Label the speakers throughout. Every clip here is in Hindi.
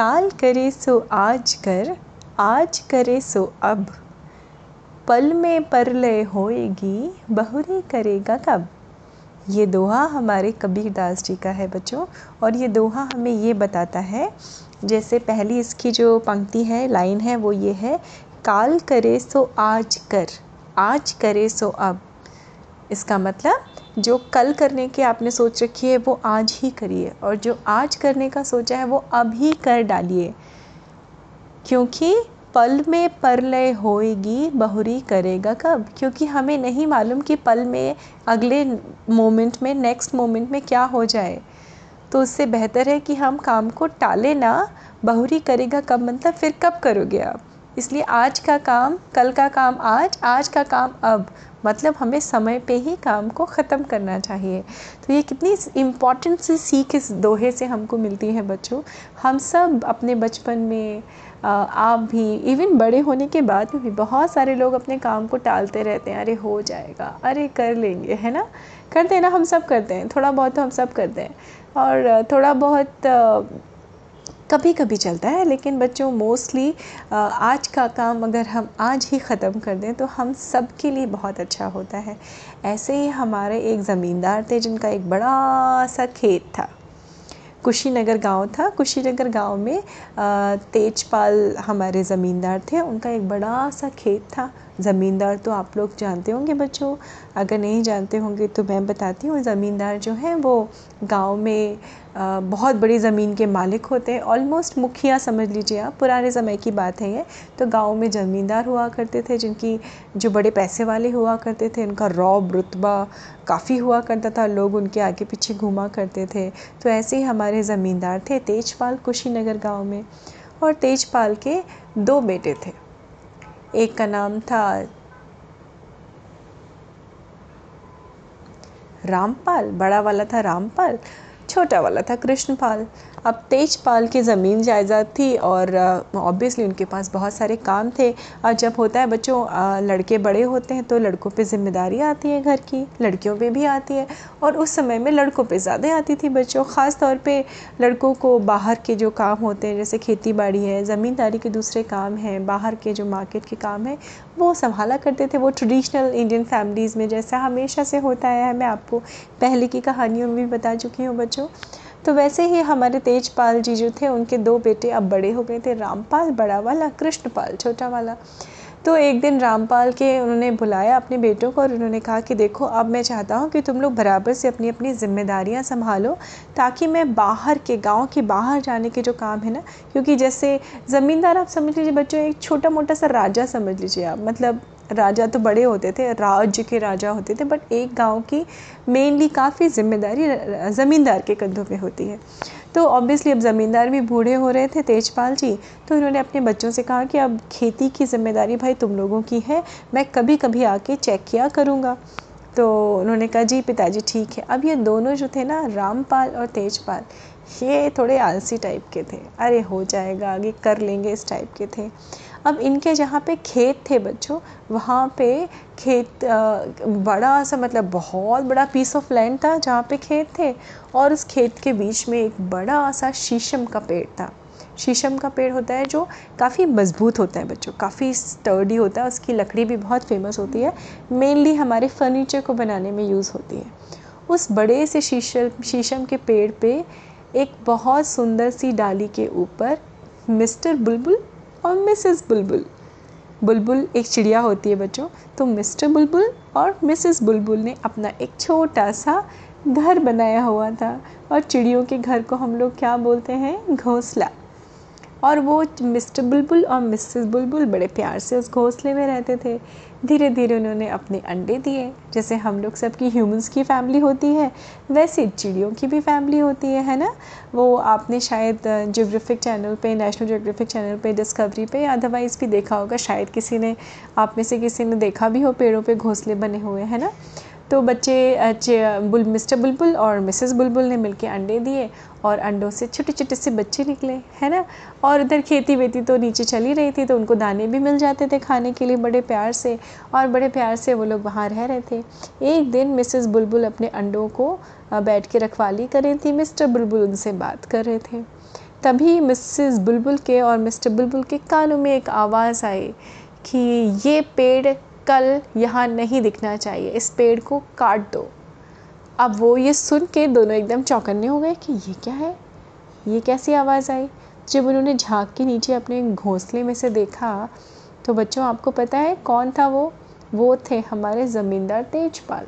Speaker 1: काल करे सो आज कर, आज करे सो अब। पल में परलय होएगी, बहुरी करेगा कब? ये दोहा हमारे कबीर दास जी का है बच्चों, और ये दोहा हमें ये बताता है, जैसे पहली इसकी जो पंक्ति है, लाइन है, वो ये है, काल करे सो आज कर, आज करे सो अब। इसका मतलब जो कल करने की आपने सोच रखी है, वो आज ही करिए और जो आज करने का सोचा है, वो अभी कर डालिए। क्योंकि पल में परलय होएगी, बहुरी करेगा कब? क्योंकि हमें नहीं मालूम कि पल में, अगले मोमेंट में, नेक्स्ट मोमेंट में क्या हो जाए। तो उससे बेहतर है कि हम काम को टालें ना, बहुरी करेगा कब? मतलब फिर कब करोगे आप? इसलिए आज का काम, कल का काम आज आज का काम अब। मतलब हमें समय पे ही काम को ख़त्म करना चाहिए। तो ये कितनी इंपॉर्टेंट सी सीख इस दोहे से हमको मिलती है बच्चों। हम सब अपने बचपन में आप भी इवन बड़े होने के बाद भी बहुत सारे लोग अपने काम को टालते रहते हैं। अरे, हो जाएगा। अरे, कर लेंगे, है ना? करते हैं ना, हम सब करते हैं। थोड़ा बहुत तो हम सब करते हैं। और थोड़ा बहुत कभी कभी चलता है, लेकिन बच्चों मोस्टली आज का काम अगर हम आज ही ख़त्म कर दें तो हम सब के लिए बहुत अच्छा होता है। ऐसे ही हमारे एक ज़मींदार थे, जिनका एक बड़ा सा खेत था। कुशीनगर गाँव था। कुशीनगर गाँव में तेजपाल हमारे ज़मींदार थे। उनका एक बड़ा सा खेत था। ज़मींदार तो आप लोग जानते होंगे बच्चों अगर नहीं जानते होंगे तो मैं बताती हूँ, ज़मींदार जो हैं वो गाँव में बहुत बड़ी ज़मीन के मालिक होते हैं। ऑलमोस्ट मुखिया समझ लीजिए आप, पुराने समय की बात है ये। तो गाँव में ज़मींदार हुआ करते थे, जिनकी, जो बड़े पैसे वाले हुआ करते थे, उनका रौब, रुतबा काफ़ी हुआ करता था, लोग उनके आगे पीछे घूमा करते थे। तो ऐसे ही हमारे ज़मींदार थे तेजपाल कुशीनगर गाँव में। और तेजपाल के दो बेटे थे। एक का नाम था रामपाल बड़ा वाला था रामपाल। छोटा वाला था, कृष्णपाल। अब तेजपाल की ज़मीन जायदाद थी और ऑब्वियसली उनके पास बहुत सारे काम थे। और जब होता है बच्चों लड़के बड़े होते हैं तो लड़कों पे ज़िम्मेदारी आती है घर की, लड़कियों पे भी आती है। और उस समय में लड़कों पे ज़्यादा आती थी बच्चों, ख़ास तौर पे लड़कों को बाहर के जो काम होते हैं, जैसे खेती बाड़ी है, ज़मींदारी के दूसरे काम हैं, बाहर के जो मार्केट के काम हैं, वो संभाला करते थे। वो ट्रेडिशनल इंडियन फैमिलीज़ में जैसा हमेशा से होता है। मैं आपको पहले की कहानियों में भी बता चुकी हूँ बच्चों। तो वैसे ही हमारे तेजपाल जी जो थे, उनके दो बेटे अब बड़े हो गए थे, रामपाल बड़ा वाला, कृष्णपाल छोटा वाला। तो एक दिन रामपाल के उन्होंने बुलाया अपने बेटों को और उन्होंने कहा कि देखो, अब मैं चाहता हूँ कि तुम लोग बराबर से अपनी अपनी ज़िम्मेदारियाँ संभालो, ताकि मैं बाहर के, गाँव के बाहर जाने के जो काम है ना, क्योंकि जैसे ज़मींदार आप समझ लीजिए, बच्चों, एक छोटा मोटा सा राजा समझ लीजिए आप मतलब राजा तो बड़े होते थे राज्य के राजा होते थे बट एक गाँव की मेनली काफ़ी ज़िम्मेदारी ज़मींदार के कंधों पे होती है। तो ऑब्वियसली अब ज़मींदार भी बूढ़े हो रहे थे, तेजपाल जी तो उन्होंने अपने बच्चों से कहा कि अब खेती की ज़िम्मेदारी भाई तुम लोगों की है, मैं कभी कभी आके चेक किया करूँगा। तो उन्होंने कहा, जी पिताजी, ठीक है। अब ये दोनों जो थे ना, रामपाल और तेजपाल, ये थोड़े आलसी टाइप के थे। अरे हो जाएगा, आगे कर लेंगे इस टाइप के थे। अब इनके जहाँ पे खेत थे बच्चों, वहाँ पे खेत बड़ा सा मतलब बहुत बड़ा पीस ऑफ़ लैंड था जहाँ पे खेत थे और उस खेत के बीच में एक बड़ा सा शीशम का पेड़ था। शीशम का पेड़ होता है जो काफ़ी मज़बूत होता है बच्चों, काफ़ी स्टर्डी होता है, उसकी लकड़ी भी बहुत फ़ेमस होती है। मेनली हमारे फर्नीचर को बनाने में यूज़ होती है। उस बड़े से शीशम शीशम के पेड़ पे एक बहुत सुंदर सी डाली के ऊपर मिस्टर बुलबुल और मिसेस बुलबुल। बुलबुल एक चिड़िया होती है बच्चों। तो मिस्टर बुलबुल और मिसेस बुलबुल ने अपना एक छोटा सा घर बनाया हुआ था। और चिड़ियों के घर को हम लोग क्या बोलते हैं? घोंसला। और वो मिस्टर बुलबुल और मिसेस बुलबुल बड़े प्यार से उस घोंसले में रहते थे। धीरे धीरे उन्होंने अपने अंडे दिए, जैसे हम लोग सबकी ह्यूमंस की फैमिली होती है, वैसे चिड़ियों की भी फैमिली होती है है ना? वो आपने शायद जोग्राफिक चैनल पे नेशनल जोग्राफिक चैनल पे डिस्कवरी पे या अदरवाइज़ भी देखा होगा, शायद किसी ने, आप में से किसी ने देखा भी हो, पेड़ों पे घोंसले बने हुए, हैं ना? तो बच्चे बुल, मिस्टर बुलबुल और मिसेस बुलबुल ने मिलके अंडे दिए और अंडों से छोटे छोटे से बच्चे निकले, है ना? और इधर खेती वेती तो नीचे चली रही थी तो उनको दाने भी मिल जाते थे खाने के लिए बड़े प्यार से और बड़े प्यार से वो लोग वहाँ रह रहे थे। एक दिन मिसेस बुलबुल अपने अंडों को बैठ के रखवाली कर रही थी, मिस्टर बुलबुल उनसे बात कर रहे थे। तभी मिसेस बुलबुल के और मिस्टर बुलबुल के कानों में एक आवाज़ आई कि ये पेड़ कल यहाँ नहीं दिखना चाहिए। इस पेड़ को काट दो। अब वो ये सुन के दोनों एकदम चौकन्ने हो गए कि ये क्या है? ये कैसी आवाज़ आई? जब उन्होंने झाँक के नीचे अपने घोंसले में से देखा तो बच्चों, आपको पता है कौन था वो? वो थे हमारे ज़मींदार तेजपाल।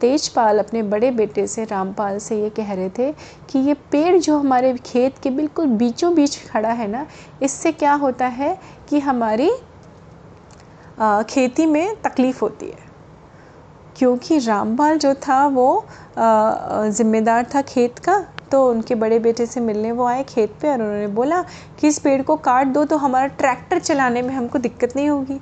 Speaker 1: तेजपाल अपने बड़े बेटे से रामपाल से ये कह रहे थे कि ये पेड़ जो हमारे खेत के बिल्कुल बीचों बीच खड़ा है ना, इससे क्या होता है कि हमारी खेती में तकलीफ़ होती है। क्योंकि रामपाल जो था, वो ज़िम्मेदार था खेत का तो उनके बड़े बेटे से मिलने वो आए खेत पे और उन्होंने बोला कि इस पेड़ को काट दो तो हमारा ट्रैक्टर चलाने में हमको दिक्कत नहीं होगी।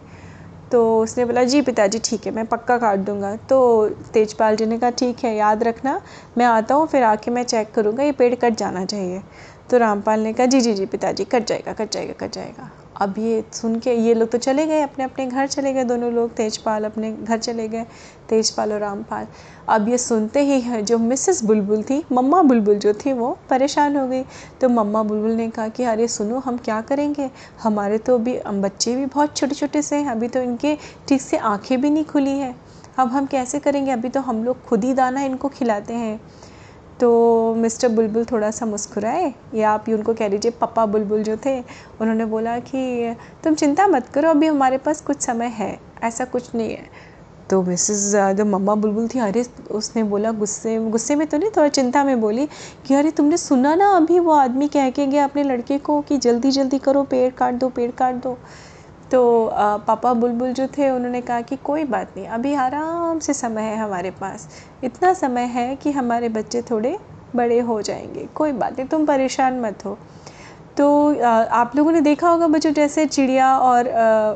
Speaker 1: तो उसने बोला, जी पिताजी, ठीक है, मैं पक्का काट दूँगा। तो तेजपाल जी ने कहा, ठीक है, याद रखना, मैं आता हूँ, फिर आके मैं चेक करूँगा, ये पेड़ कट जाना चाहिए। तो रामपाल ने कहा, जी जी जी पिताजी, कट जाएगा कट जाएगा कट जाएगा। अब ये सुन के, ये लोग तो चले गए, अपने अपने घर चले गए दोनों लोग, तेजपाल अपने घर चले गए, तेजपाल और रामपाल। अब ये सुनते ही है, जो मिसेस बुलबुल थी, मम्मा बुलबुल जो थी वो परेशान हो गई। तो मम्मा बुलबुल ने कहा कि, अरे सुनो, हम क्या करेंगे? हमारे तो अभी बच्चे भी बहुत छोटे छोटे से हैं, अभी तो इनके ठीक से आँखें भी नहीं खुली हैं। अब हम कैसे करेंगे? अभी तो हम लोग खुद ही दाना इनको खिलाते हैं। तो मिस्टर बुलबुल थोड़ा सा मुस्कुराए, या आप उनको कह लीजिए पप्पा बुलबुल जो थे, उन्होंने बोला कि, तुम चिंता मत करो, अभी हमारे पास कुछ समय है, ऐसा कुछ नहीं है। तो मिसेस जो मम्मा बुलबुल थी, अरे, उसने बोला गुस्से गुस्से में तो नहीं, थोड़ा चिंता में बोली कि, अरे, तुमने सुना ना अभी वो आदमी कह के गया अपने लड़के को कि जल्दी जल्दी करो, पेड़ काट दो, पेड़ काट दो? तो पापा बुलबुल जो थे उन्होंने कहा कि कोई बात नहीं अभी आराम से समय है हमारे पास। इतना समय है कि हमारे बच्चे थोड़े बड़े हो जाएँगे कोई बात नहीं तुम परेशान मत हो। तो आप लोगों ने देखा होगा बच्चों जैसे चिड़िया और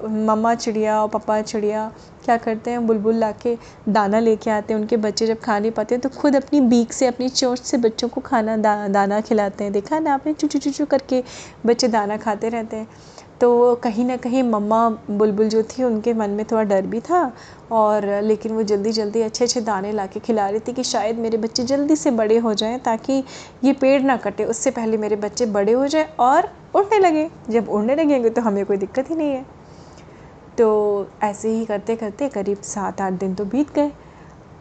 Speaker 1: मम्मा चिड़िया और पापा चिड़िया क्या करते हैं बुलबुल ला के दाना लेके आते हैं उनके बच्चे जब खा नहीं पाते हैं तो खुद अपनी बीक से अपनी चोंच से बच्चों को खाना दा, दाना खिलाते हैं। देखा ना आपने चू चू चू करके बच्चे दाना खाते रहते हैं। तो कहीं ना कहीं मम्मा बुलबुल जो थी, उनके मन में थोड़ा डर भी था और, लेकिन वो जल्दी जल्दी अच्छे अच्छे दाने ला के खिला रही थी कि शायद मेरे बच्चे जल्दी से बड़े हो जाएँ ताकि ये पेड़ ना कटे। उससे पहले मेरे बच्चे बड़े हो जाएँ और उड़ने लगे। जब उड़ने लगेंगे तो हमें कोई दिक्कत ही नहीं है। तो ऐसे ही करते करते करीब सात आठ दिन तो बीत गए।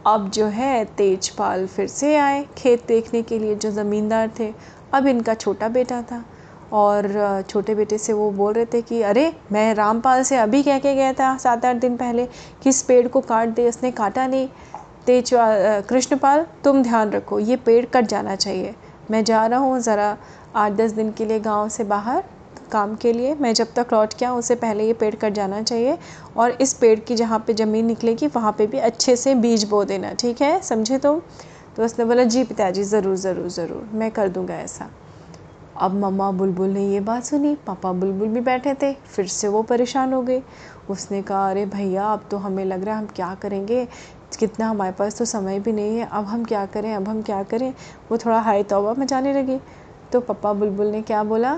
Speaker 1: अब जो है तेजपाल फिर से आए खेत देखने के लिए जो ज़मींदार थे। अब इनका छोटा बेटा था। और छोटे बेटे से वो बोल रहे थे कि, अरे, मैं रामपाल से अभी कह के गया था सात आठ दिन पहले कि इस पेड़ को काट दे उसने काटा नहीं। तेज कृष्णपाल, तुम ध्यान रखो, ये पेड़ कट जाना चाहिए। मैं जा रहा हूँ ज़रा आठ दस दिन के लिए गाँव से बाहर, काम के लिए। मैं जब तक लौट के आऊँ, उससे पहले ये पेड़ कट जाना चाहिए और इस पेड़ की जहाँ पे ज़मीन निकलेगी, वहाँ पे भी अच्छे से बीज बो देना, ठीक है? समझे तुम? तो उसने बोला, जी पिताजी, ज़रूर ज़रूर ज़रूर, मैं कर दूँगा ऐसा। अब मम्मा बुलबुल ने ये बात सुनी, पापा बुलबुल भी बैठे थे, फिर से वो परेशान हो गए। उसने कहा, अरे भैया, अब तो हमें लग रहा है हम क्या करेंगे? कितना हमारे पास तो समय भी नहीं है, अब हम क्या करें, अब हम क्या करें? वो थोड़ा हाई तौबा मचाने लगी। तो पापा बुलबुल ने क्या बोला?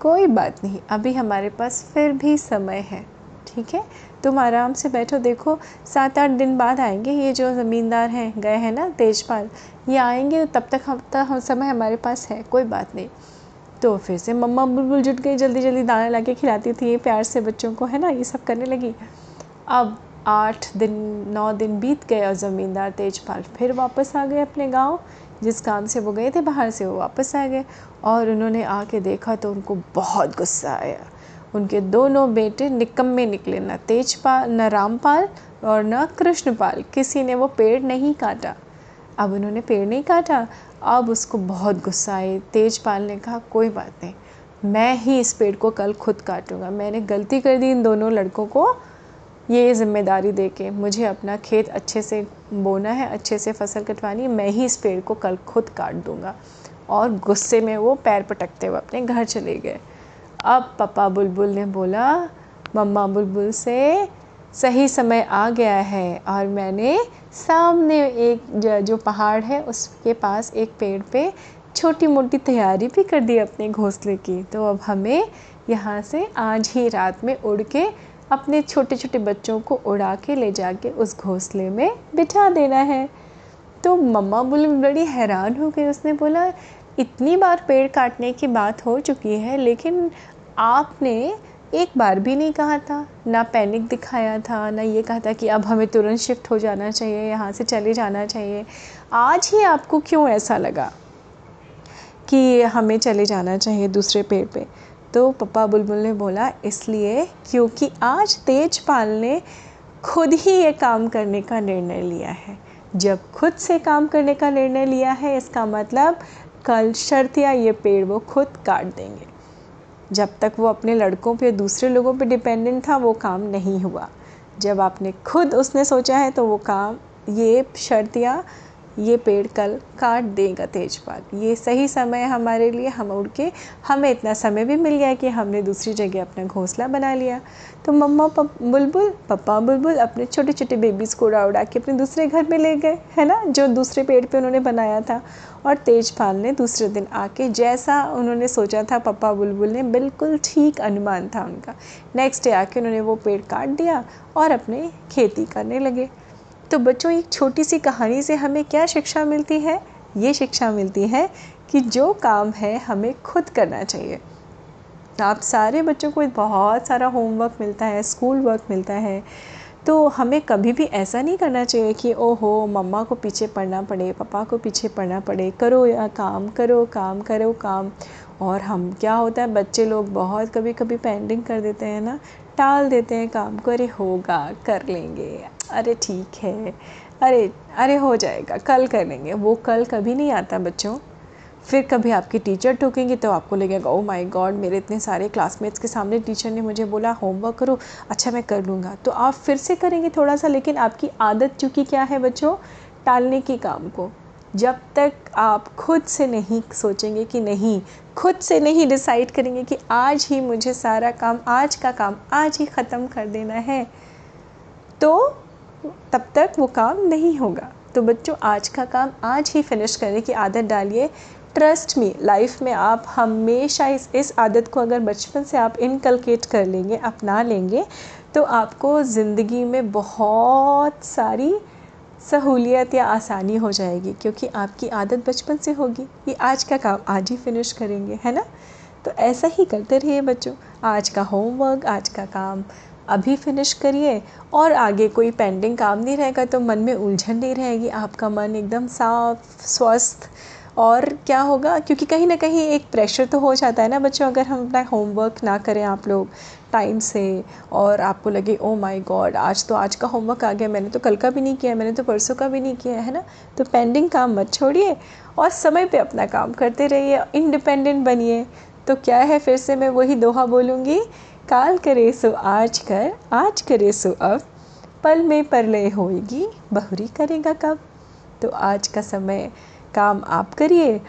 Speaker 1: कोई बात नहीं, अभी हमारे पास फिर भी समय है, ठीक है? तुम आराम से बैठो, देखो सात आठ दिन बाद आएँगे, ये जो ज़मींदार हैं, गए हैं ना, तेजपाल, ये आएँगे, तब तक हम तक समय हमारे पास है, कोई बात नहीं। तो फिर से मम्मा बुलबुल जुट गई जल्दी जल्दी दाना ला के खिलाती थी प्यार से बच्चों को, है ना, ये सब करने लगी। अब आठ दिन, नौ दिन बीत गए और ज़मींदार तेजपाल फिर वापस आ गए अपने गाँव, जिस काम से वो गए थे, बाहर से वो वापस आ गए और उन्होंने आके देखा तो उनको बहुत गुस्सा आया। उनके दोनों बेटे निकम्मे निकले, न तेजपाल, न रामपाल और न कृष्णपाल, किसी ने वो पेड़ नहीं काटा। अब उन्होंने पेड़ नहीं काटा। अब उसको बहुत गुस्सा आई तेजपाल ने कहा कोई बात नहीं। मैं ही इस पेड़ को कल खुद काटूँगा। मैंने गलती कर दी इन दोनों लड़कों को। ये ज़िम्मेदारी दे के मुझे अपना खेत अच्छे से बोना है, अच्छे से फ़सल कटवानी है। मैं ही इस पेड़ को कल खुद काट दूँगा। और गुस्से में वो पैर पटकते हुए अपने घर चले गए। अब पापा बुलबुल ने बोला, मम्मा बुलबुल से सही समय आ गया है और मैंने सामने एक जो पहाड़ है, उसके पास एक पेड़ पे छोटी मोटी तैयारी भी कर दी अपने घोंसले की। तो अब हमें यहाँ से आज ही रात में उड़ के अपने छोटे छोटे बच्चों को उड़ा के ले जाके उस घोंसले में बिठा देना है। तो मम्मा बोले, बड़ी हैरान हो गई। उसने बोला, इतनी बार पेड़ काटने की बात हो चुकी है, लेकिन आपने एक बार भी नहीं कहा था, ना पैनिक दिखाया था, ना ये कहा था कि अब हमें तुरंत शिफ्ट हो जाना चाहिए, यहाँ से चले जाना चाहिए। आज ही आपको क्यों ऐसा लगा कि हमें चले जाना चाहिए दूसरे पेड़ पे? तो पप्पा बुलबुल ने बोला, इसलिए क्योंकि आज तेजपाल ने खुद ही ये काम करने का निर्णय लिया है। जब खुद से काम करने का निर्णय लिया है, इसका मतलब कल शर्त या ये पेड़ वो खुद काट देंगे। जब तक वो अपने लड़कों पे दूसरे लोगों पे डिपेंडेंट था, वो काम नहीं हुआ। जब आपने खुद उसने सोचा है तो वो काम, ये शर्तियाँ ये पेड़ कल काट देगा तेजपाल। ये सही समय हमारे लिए, हम उड़ के, हमें इतना समय भी मिल गया कि हमने दूसरी जगह अपना घोंसला बना लिया। तो मम्मा पप, बुलबुल, पप्पा बुलबुल अपने छोटे छोटे बेबीज़ को उड़ा उड़ा के अपने दूसरे घर में ले गए, है ना? जो दूसरे पेड़ पे उन्होंने बनाया था। और तेजपाल ने दूसरे दिन आके जैसा उन्होंने सोचा था, पप्पा बुलबुल ने बिल्कुल ठीक अनुमान था उनका। नेक्स्ट डे आके उन्होंने वो पेड़ काट दिया और अपने खेती करने लगे। तो बच्चों, एक छोटी सी कहानी से हमें क्या शिक्षा मिलती है? ये शिक्षा मिलती है कि जो काम है हमें खुद करना चाहिए। आप सारे बच्चों को बहुत सारा होमवर्क मिलता है स्कूल वर्क मिलता है तो हमें कभी भी ऐसा नहीं करना चाहिए कि, ओहो, मम्मा को पीछे पढ़ना पड़े, पापा को पीछे पढ़ना पड़े, करो या काम, करो काम करो, काम। और हम, क्या होता है, बच्चे लोग बहुत कभी कभी पेंडिंग कर देते हैं ना, टाल देते हैं काम को, अरे होगा, कर लेंगे। अरे ठीक है। अरे अरे हो जाएगा, कल कर लेंगे। वो कल कभी नहीं आता बच्चों। फिर कभी आपकी टीचर टोकेंगे तो आपको लगेगा ओ माय गॉड मेरे इतने सारे क्लासमेट्स के सामने टीचर ने मुझे बोला होमवर्क करो अच्छा मैं कर लूँगा। तो आप फिर से करेंगे थोड़ा सा लेकिन आपकी आदत चूँकि क्या है बच्चों? टालने के काम को। जब तक आप खुद से नहीं सोचेंगे कि नहीं, खुद से नहीं डिसाइड करेंगे कि आज ही मुझे सारा काम, आज का काम, आज ही ख़त्म कर देना है तो तब तक वो काम नहीं होगा। तो बच्चों, आज का काम आज ही फिनिश करने की आदत डालिए। ट्रस्ट मी लाइफ में आप हमेशा इस इस आदत को अगर बचपन से आप इनकलकेट कर लेंगे, अपना लेंगे तो आपको ज़िंदगी में बहुत सारी सहूलियत या आसानी हो जाएगी, क्योंकि आपकी आदत बचपन से होगी। ये आज का काम आज ही फिनिश करेंगे, है ना? तो ऐसा ही करते रहिए बच्चों। आज का होमवर्क आज का काम अभी फिनिश करिए और आगे कोई पेंडिंग काम नहीं रहेगा तो मन में उलझन नहीं रहेगी। आपका मन एकदम साफ़, स्वस्थ और क्या होगा? क्योंकि कहीं ना कहीं एक प्रेशर तो हो जाता है ना बच्चों, अगर हम अपना होमवर्क ना करें आप लोग टाइम से और आपको लगे ओ माय गॉड आज तो आज का होमवर्क आ गया। मैंने तो कल का भी नहीं किया, मैंने तो परसों का भी नहीं किया, है ना? तो पेंडिंग काम मत छोड़िए और समय पे अपना काम करते रहिए इंडिपेंडेंट बनिए। तो क्या है फिर से मैं वही दोहा बोलूँगी काल करे सो आज कर, आज करे सो अब। पल में परलय होएगी, बहुरी करेगा कब। तो आज का समय, काम आप करिए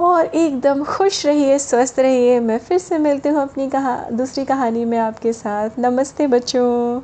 Speaker 1: और एकदम खुश रहिए, स्वस्थ रहिए। मैं फिर से मिलती हूँ अपनी कहा, दूसरी कहानी में आपके साथ। नमस्ते बच्चों।